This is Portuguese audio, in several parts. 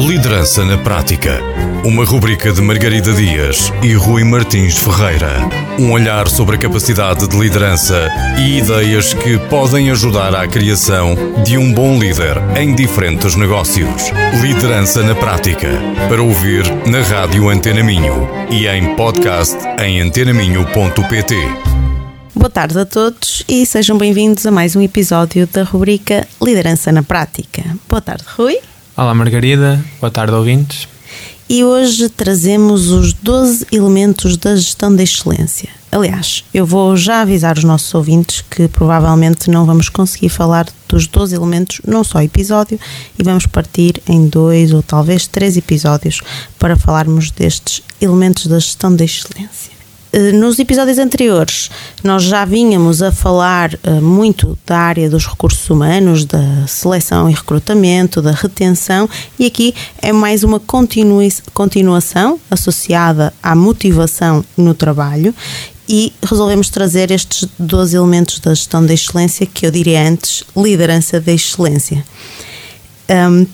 Liderança na Prática. Uma rubrica de Margarida Dias e Rui Martins Ferreira. Um olhar sobre a capacidade de liderança e ideias que podem ajudar à criação de um bom líder em diferentes negócios. Liderança na Prática. Para ouvir na Rádio Antena Minho e em podcast em antenaminho.pt. Boa tarde a todos e sejam bem-vindos a mais um episódio da rubrica Liderança na Prática. Boa tarde, Rui. Olá, Margarida. Boa tarde, ouvintes. E hoje trazemos os 12 elementos da gestão da excelência. Aliás, eu vou já avisar os nossos ouvintes que provavelmente não vamos conseguir falar dos 12 elementos num só episódio e vamos partir em dois ou talvez três episódios para falarmos destes elementos da gestão da excelência. Eh, nos episódios anteriores, nós já vínhamos a falar uh, muito da área dos recursos humanos, da seleção e recrutamento, da retenção, e aqui é mais uma continuação associada à motivação no trabalho. E resolvemos trazer estes dois elementos da gestão da excelência, que eu diria antes, liderança da excelência. Um,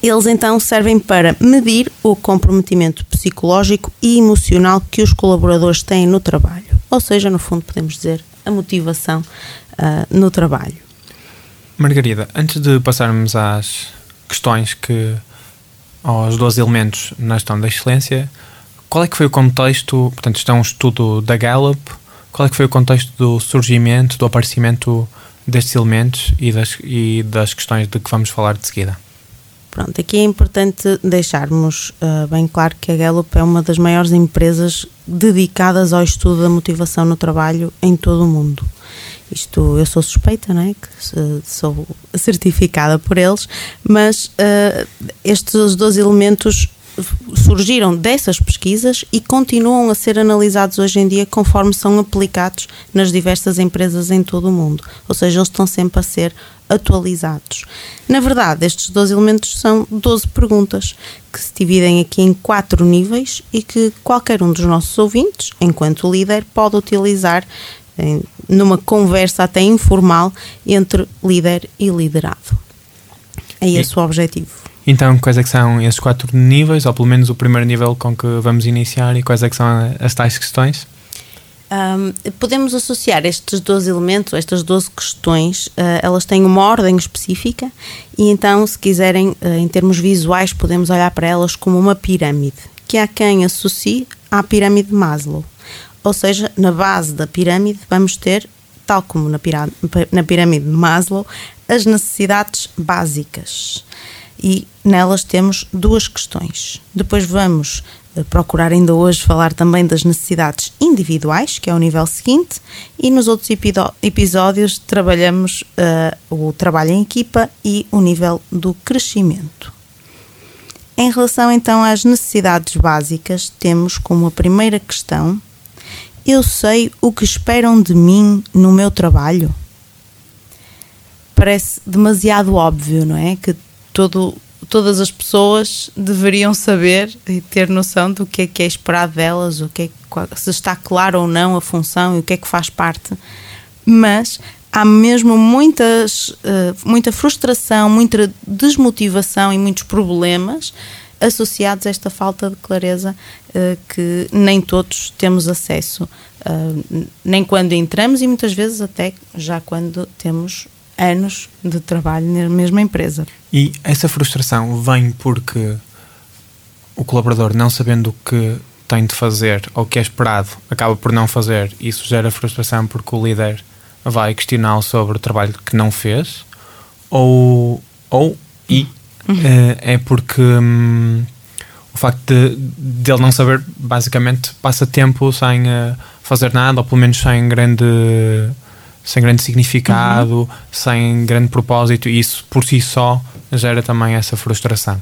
eles então servem para medir o comprometimento psicológico e emocional que os colaboradores têm no trabalho. Ou seja, no fundo, podemos dizer a motivação uh, no trabalho. Margarida, antes de passarmos às questões que aos 12 elementos na gestão da excelência, qual é que foi o contexto? Portanto, isto é um estudo da Gallup. Qual é que foi o contexto do surgimento, do aparecimento destes elementos e das, e das questões de que vamos falar de seguida? Pronto, aqui é importante deixarmos uh, bem claro que a Gallup é uma das maiores empresas dedicadas ao estudo da motivação no trabalho em todo o mundo. Isto, eu sou suspeita, não é? Que sou certificada por eles, mas uh, estes dois elementos surgiram dessas pesquisas e continuam a ser analisados hoje em dia conforme são aplicados nas diversas empresas em todo o mundo. Ou seja, eles estão sempre a ser atualizados. Na verdade, estes 12 elementos são 12 perguntas que se dividem aqui em quatro níveis e que qualquer um dos nossos ouvintes, enquanto líder, pode utilizar em, numa conversa até informal entre líder e liderado. É esse e, o objetivo. Então, quais é que são esses quatro níveis, ou pelo menos o primeiro nível com que vamos iniciar, e quais é que são as tais questões? Um, podemos associar estes 12 elementos, estas 12 questões, uh, elas têm uma ordem específica e então, se quiserem, uh, em termos visuais, podemos olhar para elas como uma pirâmide, que há quem associe à pirâmide de Maslow. Ou seja, na base da pirâmide vamos ter, tal como na pirâmide, na pirâmide de Maslow, as necessidades básicas. E nelas temos duas questões. Depois vamos procurar ainda hoje falar também das necessidades individuais, que é o nível seguinte, e nos outros episódios trabalhamos uh, o trabalho em equipa e o nível do crescimento. Em relação então às necessidades básicas, temos como a primeira questão: eu sei o que esperam de mim no meu trabalho? Parece demasiado óbvio, não é? Que todo todas as pessoas deveriam saber e ter noção do que é que é esperado delas, o que é, se está claro ou não a função e o que é que faz parte. Mas há mesmo muitas, uh, muita frustração, muita desmotivação e muitos problemas associados a esta falta de clareza uh, que nem todos temos acesso, uh, nem quando entramos e muitas vezes até já quando temos anos de trabalho na mesma empresa. E essa frustração vem porque o colaborador, não sabendo o que tem de fazer ou o que é esperado, acaba por não fazer. Isso gera frustração porque o líder vai questioná-lo sobre o trabalho que não fez, ou, ou e uh, é porque hum, o facto de, de, ele não saber, basicamente, passa tempo sem uh, fazer nada, ou pelo menos sem grande sem grande significado, uhum. sem grande propósito, e isso por si só gera também essa frustração.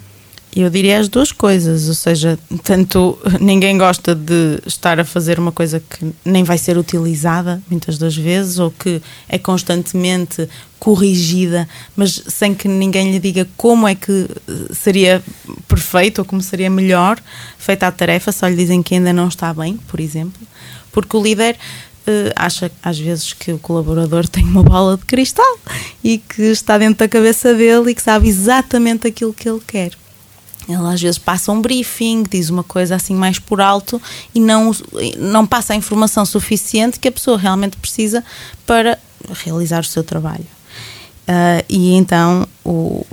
Eu diria as duas coisas, ou seja, tanto ninguém gosta de estar a fazer uma coisa que nem vai ser utilizada muitas das vezes ou que é constantemente corrigida, mas sem que ninguém lhe diga como é que seria perfeito ou como seria melhor feita a tarefa, só lhe dizem que ainda não está bem, por exemplo, porque o líder acha às vezes que o colaborador tem uma bola de cristal e que está dentro da cabeça dele e que sabe exatamente aquilo que ele quer. Ele às vezes passa um briefing, diz uma coisa assim mais por alto e não, não passa a informação suficiente que a pessoa realmente precisa para realizar o seu trabalho. Uh, e então, o,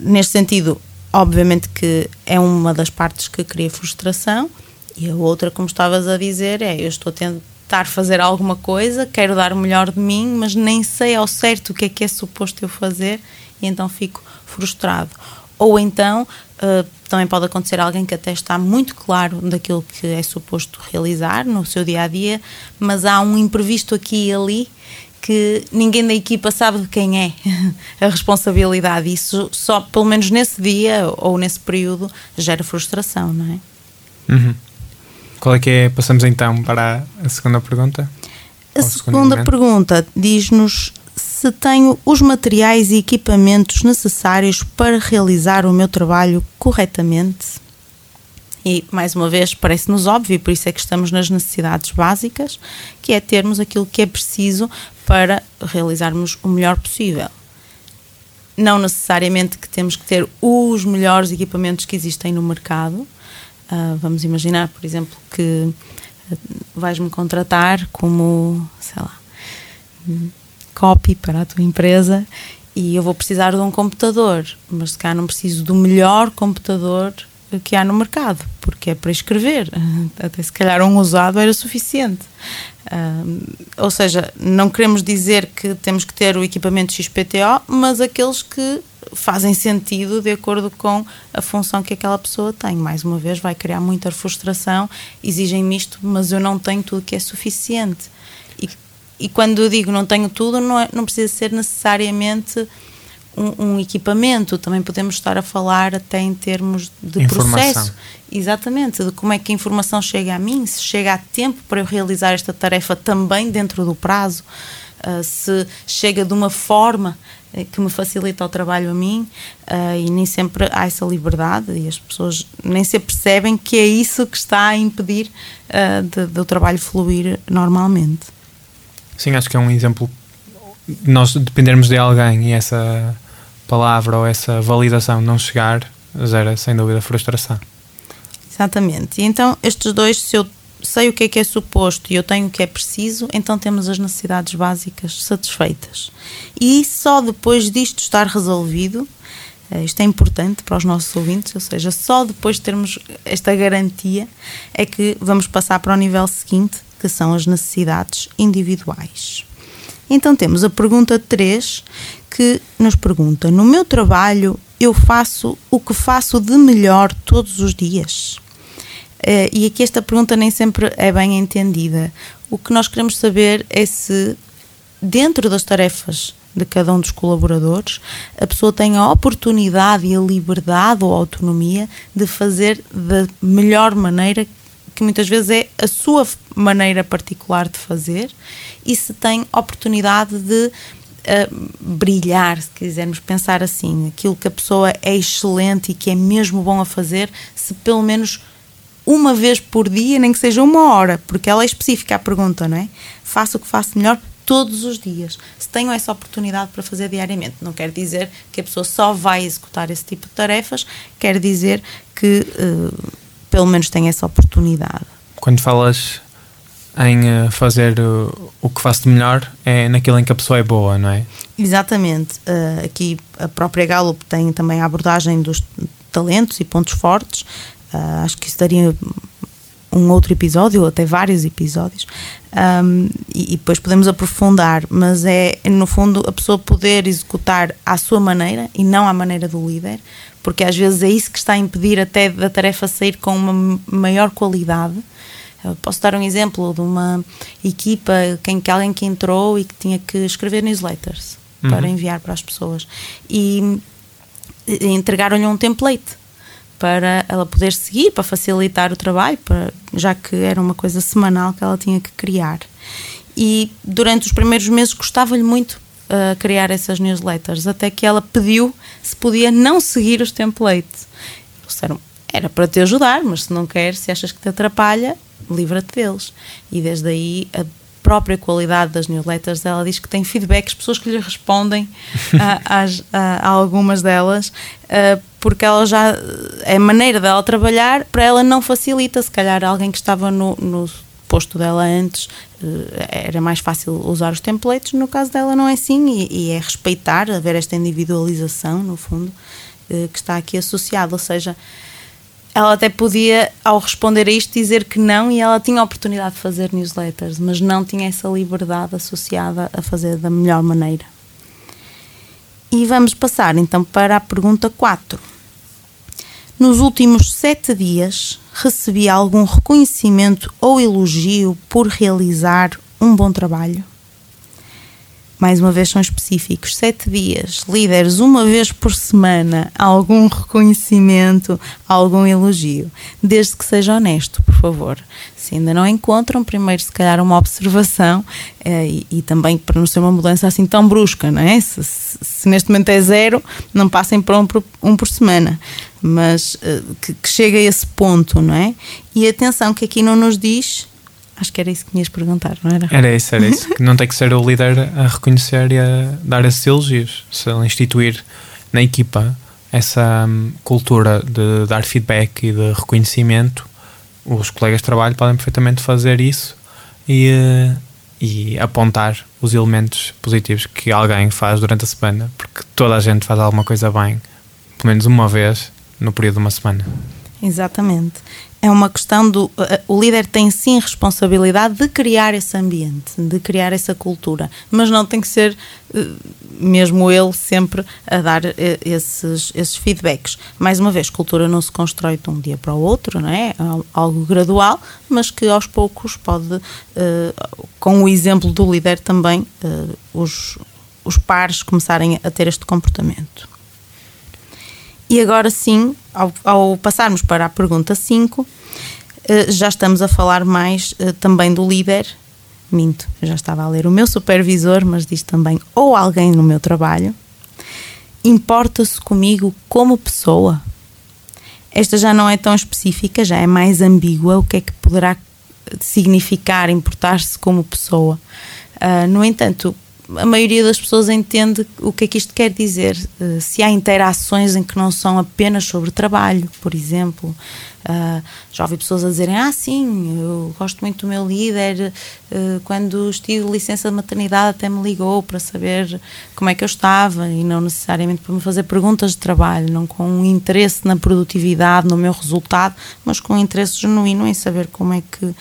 neste sentido, obviamente que é uma das partes que cria frustração, e a outra, como estavas a dizer, é eu estou a tentar fazer alguma coisa, quero dar o melhor de mim, mas nem sei ao certo o que é que é suposto eu fazer, e então fico frustrado. Ou então, uh, também pode acontecer alguém que até está muito claro daquilo que é suposto realizar no seu dia a dia, mas há um imprevisto aqui e ali que ninguém da equipa sabe de quem é a responsabilidade. Isso só, pelo menos nesse dia ou nesse período, gera frustração, não é? Uhum. Qual é que é? Passamos então para a segunda pergunta. A segunda pergunta diz-nos se tenho os materiais e equipamentos necessários para realizar o meu trabalho corretamente. E, mais uma vez, parece-nos óbvio, por isso é que estamos nas necessidades básicas, que é termos aquilo que é preciso para realizarmos o melhor possível. Não necessariamente que temos que ter os melhores equipamentos que existem no mercado. Uh, vamos imaginar, por exemplo, que ah, vais-me contratar como, sei lá, copy para a tua empresa e eu vou precisar de um computador, mas se cá não preciso do melhor computador que há no mercado, porque é para escrever. Até se calhar um usado era suficiente. Uh, ou seja, não queremos dizer que temos que ter o equipamento XPTO, mas aqueles que fazem sentido de acordo com a função que aquela pessoa tem. Mais uma vez, vai criar muita frustração, exigem-me isto, mas eu não tenho tudo que é suficiente. E, e quando eu digo não tenho tudo, não, é, não precisa ser necessariamente um, um, equipamento, também podemos estar a falar até em termos de informação. processo. Exatamente, de como é que a informação chega a mim, se chega a tempo para eu realizar esta tarefa também dentro do prazo, uh, se chega de uma forma que me facilita o trabalho a mim uh, e nem sempre há essa liberdade e as pessoas nem sempre percebem que é isso que está a impedir de, do trabalho fluir normalmente. Sim, acho que é um exemplo nós dependermos de alguém e essa palavra ou essa validação não chegar, gera sem dúvida frustração. Exatamente. E então, estes dois, se eu sei o que é que é suposto e eu tenho o que é preciso, então temos as necessidades básicas satisfeitas. E só depois disto estar resolvido, eh, isto é importante para os nossos ouvintes, ou seja, só depois de termos esta garantia é que vamos passar para o nível seguinte, que são as necessidades individuais. Então temos a pergunta 3, que nos pergunta: No meu trabalho eu faço o que faço de melhor todos os dias? Uh, e aqui esta pergunta nem sempre é bem entendida. O que nós queremos saber é se, dentro das tarefas de cada um dos colaboradores, a pessoa tem a oportunidade e a liberdade ou a autonomia de fazer da melhor maneira, que muitas vezes é a sua maneira particular de fazer, e se tem oportunidade de brilhar, se quisermos pensar assim, aquilo que a pessoa é excelente e que é mesmo bom a fazer, se pelo menos uma vez por dia, nem que seja uma hora, porque ela é específica a pergunta, não é? Faço o que faço melhor todos os dias. Se tenho essa oportunidade para fazer diariamente, não quer dizer que a pessoa só vai executar esse tipo de tarefas, quer dizer que uh, pelo menos tem essa oportunidade. Quando falas em eh, fazer o que faço de melhor é naquilo em que a pessoa é boa, não é? Exatamente. Uh, aqui a própria Gallup tem também a abordagem dos talentos e pontos fortes. Uh, acho que isso daria um outro episódio, ou até vários episódios, um, e, e, depois podemos aprofundar, mas é no fundo a pessoa poder executar à sua maneira e não à maneira do líder, porque às vezes é isso que está a impedir até da tarefa sair com uma maior qualidade. Eu posso dar um exemplo de uma equipa, quem, que alguém que entrou e que tinha que escrever newsletters uhum. para enviar para as pessoas. E, e entregaram-lhe um template para ela poder seguir, para facilitar o trabalho, para, já que era uma coisa semanal que ela tinha que criar. E durante os primeiros meses gostava-lhe muito uh, criar essas newsletters, até que ela pediu se podia não seguir os templates. Disseram, era para te ajudar, mas se não queres, se achas que te atrapalha, livra-te deles. E desde aí própria qualidade das newsletters. Ela diz que tem feedbacks, pessoas que lhe respondem a, a, a, algumas delas, uh, porque ela já. É maneira dela trabalhar, para ela não facilita. Se calhar alguém que estava no, no posto dela antes era mais fácil usar os templates, no caso dela não é assim, e, e é respeitar, haver esta individualização, no fundo, que está aqui associada. Ou seja ela até podia, ao responder a isto, dizer que não e ela tinha a oportunidade de fazer newsletters, mas não tinha essa liberdade associada a fazer da melhor maneira. E vamos passar então para a pergunta 4. Nos últimos sete dias, recebi algum reconhecimento ou elogio por realizar um bom trabalho? Mais uma vez são específicos, sete dias, líderes uma vez por semana, algum reconhecimento, algum elogio, desde que seja honesto, por favor. Se ainda não encontram, primeiro se calhar uma observação eh, e, e, também para não ser uma mudança assim tão brusca, não é? Se, se, se neste momento é zero, não passem para um por, um por semana, mas eh, que, que chegue a esse ponto, não é? E atenção que aqui não nos diz Acho que era isso que me ias perguntar, não era? Era isso, era isso. não tem que ser o líder a reconhecer e a dar esses elogios. Se ele instituir na equipa essa hum, cultura de dar feedback e de reconhecimento, os colegas de trabalho podem perfeitamente fazer isso e, eh, e apontar os elementos positivos que alguém faz durante a semana, porque toda a gente faz alguma coisa bem, pelo menos uma vez no período de uma semana. Exatamente é uma questão do. Uh, o líder tem sim responsabilidade de criar esse ambiente, de criar essa cultura, mas não tem que ser uh, mesmo ele sempre a dar esses, esses feedbacks. Mais uma vez, cultura não se constrói de um dia para o outro, não é? é algo gradual, mas que aos poucos pode, com o exemplo do líder também, os, os pares começarem a ter este comportamento. E agora sim, ao, ao passarmos para a pergunta 5, eh, já estamos a falar mais eh, também do líder. Minto, eu já estava a ler o meu supervisor, mas diz também ou alguém no meu trabalho. Importa-se comigo como pessoa? Esta já não é tão específica, já é mais ambígua. O que é que poderá significar importar-se como pessoa? Uh, no entanto, a maioria das pessoas entende o que é que isto quer dizer. Uh, se há interações em que não são apenas sobre trabalho, por exemplo. Uh, já ouvi pessoas a dizerem: Ah, sim, eu gosto muito do meu líder. Uh, quando estive licença de maternidade, até me ligou para saber como é que eu estava e não necessariamente para me fazer perguntas de trabalho, não com um interesse na produtividade, no meu resultado, mas com um interesse genuíno em saber como é que,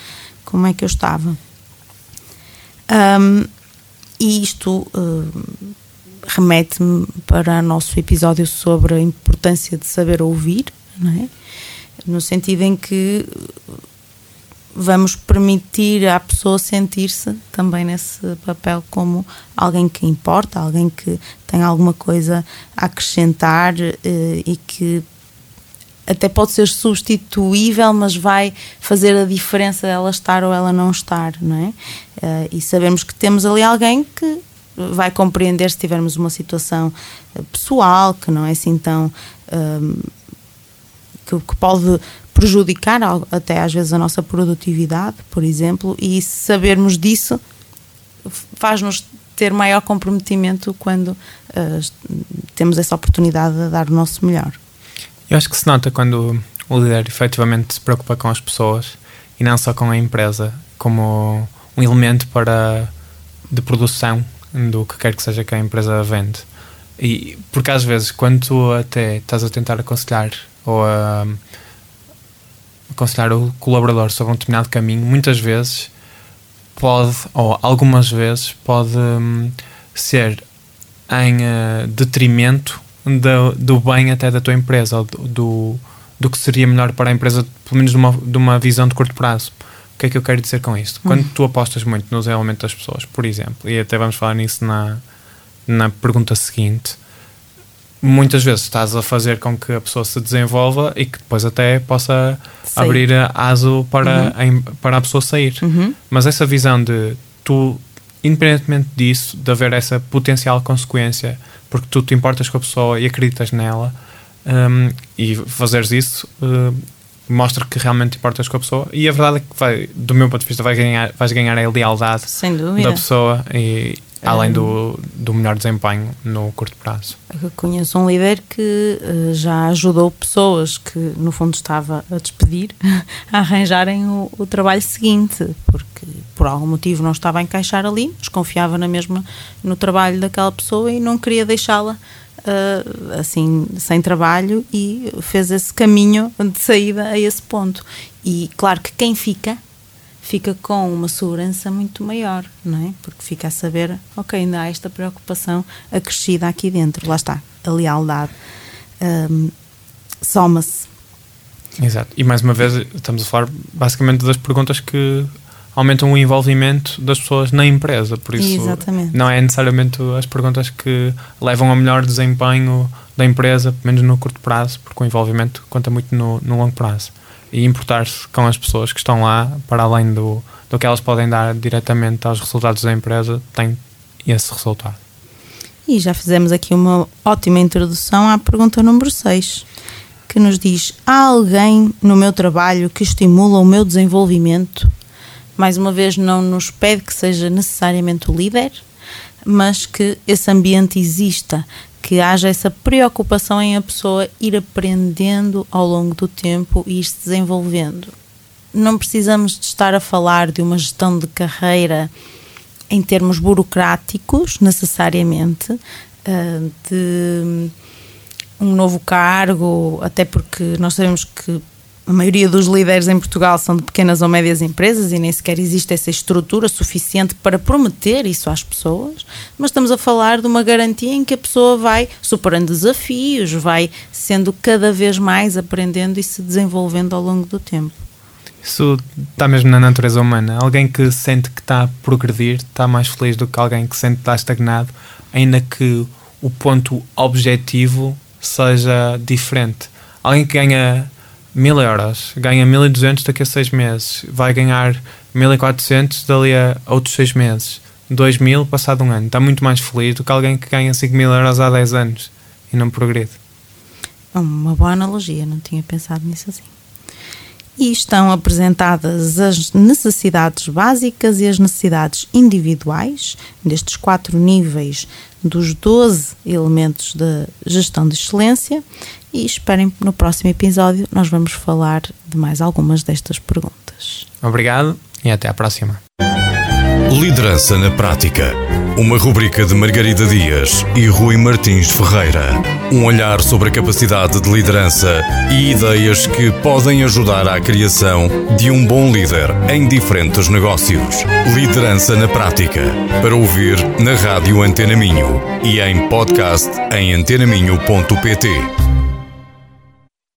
como é que eu estava. Um, e isto uh, remete-me para o nosso episódio sobre a importância de saber ouvir, é? no sentido em que vamos permitir à pessoa sentir-se também nesse papel como alguém que importa, alguém que tem alguma coisa a acrescentar uh, e que até pode ser substituível, mas vai fazer a diferença ela estar ou ela não estar, não é? Uh, e sabemos que temos ali alguém que vai compreender se tivermos uma situação eh, pessoal que não é assim tão um, ehm, que, que, pode prejudicar até às vezes a nossa produtividade, por exemplo, e sabermos disso faz-nos ter maior comprometimento quando uh, temos essa oportunidade de dar o nosso melhor. Eu acho que se nota quando o líder efetivamente se preocupa com as pessoas e não só com a empresa como um elemento para de produção do que quer que seja que a empresa vende. E porque às vezes quando tu até estás a tentar aconselhar ou a aconselhar o colaborador sobre um determinado caminho, muitas vezes pode, ou algumas vezes, pode hum, ser em uh, detrimento do, do bem até da tua empresa, ou do, do, do, que seria melhor para a empresa, pelo menos de uma, de uma visão de curto prazo. O que é que eu quero dizer com isto? Quando uhum. tu apostas muito nos elementos das pessoas, por exemplo, e até vamos falar nisso na, na pergunta seguinte, muitas vezes estás a fazer com que a pessoa se desenvolva e que depois até possa sair. abrir aso para, uhum. a, para a pessoa sair. Uhum. Mas essa visão de tu, independentemente disso, de haver essa potencial consequência porque tu te importas com a pessoa e acreditas nela um, e fazeres isso uh, mostra que realmente importas com a pessoa. E a verdade é que vai, do meu ponto de vista vai ganhar, vais ganhar a lealdade da pessoa e além do, do melhor desempenho no curto prazo. Eu conheço um líder que uh, já ajudou pessoas que no fundo estava a despedir a arranjarem o, o, trabalho seguinte, porque por algum motivo não estava a encaixar ali, desconfiava na mesma no trabalho daquela pessoa e não queria deixá-la uh, assim sem trabalho e fez esse caminho de saída a esse ponto. E claro que quem fica fica com uma segurança muito maior, não é? Porque fica a saber, ok, ainda há esta preocupação acrescida aqui dentro, lá está, a lealdade um, soma-se. Exato, e mais uma vez estamos a falar basicamente das perguntas que aumentam o envolvimento das pessoas na empresa, por isso Exatamente. não é necessariamente as perguntas que levam ao melhor desempenho da empresa, pelo menos no curto prazo, porque o envolvimento conta muito no, no longo prazo e importar-se com as pessoas que estão lá, para além do, do que elas podem dar diretamente aos resultados da empresa, tem esse resultado. E já fizemos aqui uma ótima introdução à pergunta número 6, que nos diz: há alguém no meu trabalho que estimula o meu desenvolvimento? Mais uma vez, não nos pede que seja necessariamente o líder, mas que esse ambiente exista, que haja essa preocupação em a pessoa ir aprendendo ao longo do tempo e ir se desenvolvendo. Não precisamos de estar a falar de uma gestão de carreira em termos burocráticos, necessariamente, eh, de um novo cargo, até porque nós sabemos que a maioria dos líderes em Portugal são de pequenas ou médias empresas e nem sequer existe essa estrutura suficiente para prometer isso às pessoas, mas estamos a falar de uma garantia em que a pessoa vai superando desafios, vai sendo cada vez mais aprendendo e se desenvolvendo ao longo do tempo. Isso está mesmo na natureza humana. Alguém que sente que está a progredir está mais feliz do que alguém que sente que está estagnado, ainda que o ponto objetivo seja diferente. Alguém que ganha 1000 euros, ganha 1200 daqui a 6 meses, vai ganhar 1400 dali a outros 6 meses, 2000 passado um ano. Está muito mais feliz do que alguém que ganha 5000 euros há 10 anos e não progride. Uma boa analogia, não tinha pensado nisso assim. E estão apresentadas as necessidades básicas e as necessidades individuais, destes quatro níveis dos 12 elementos da gestão de excelência, e esperem no próximo episódio nós vamos falar de mais algumas destas perguntas. Obrigado e até à próxima. Liderança na Prática. Uma rubrica de Margarida Dias e Rui Martins Ferreira. Um olhar sobre a capacidade de liderança e ideias que podem ajudar à criação de um bom líder em diferentes negócios. Liderança na Prática. Para ouvir na Rádio Antena Minho e em podcast em antenaminho.pt.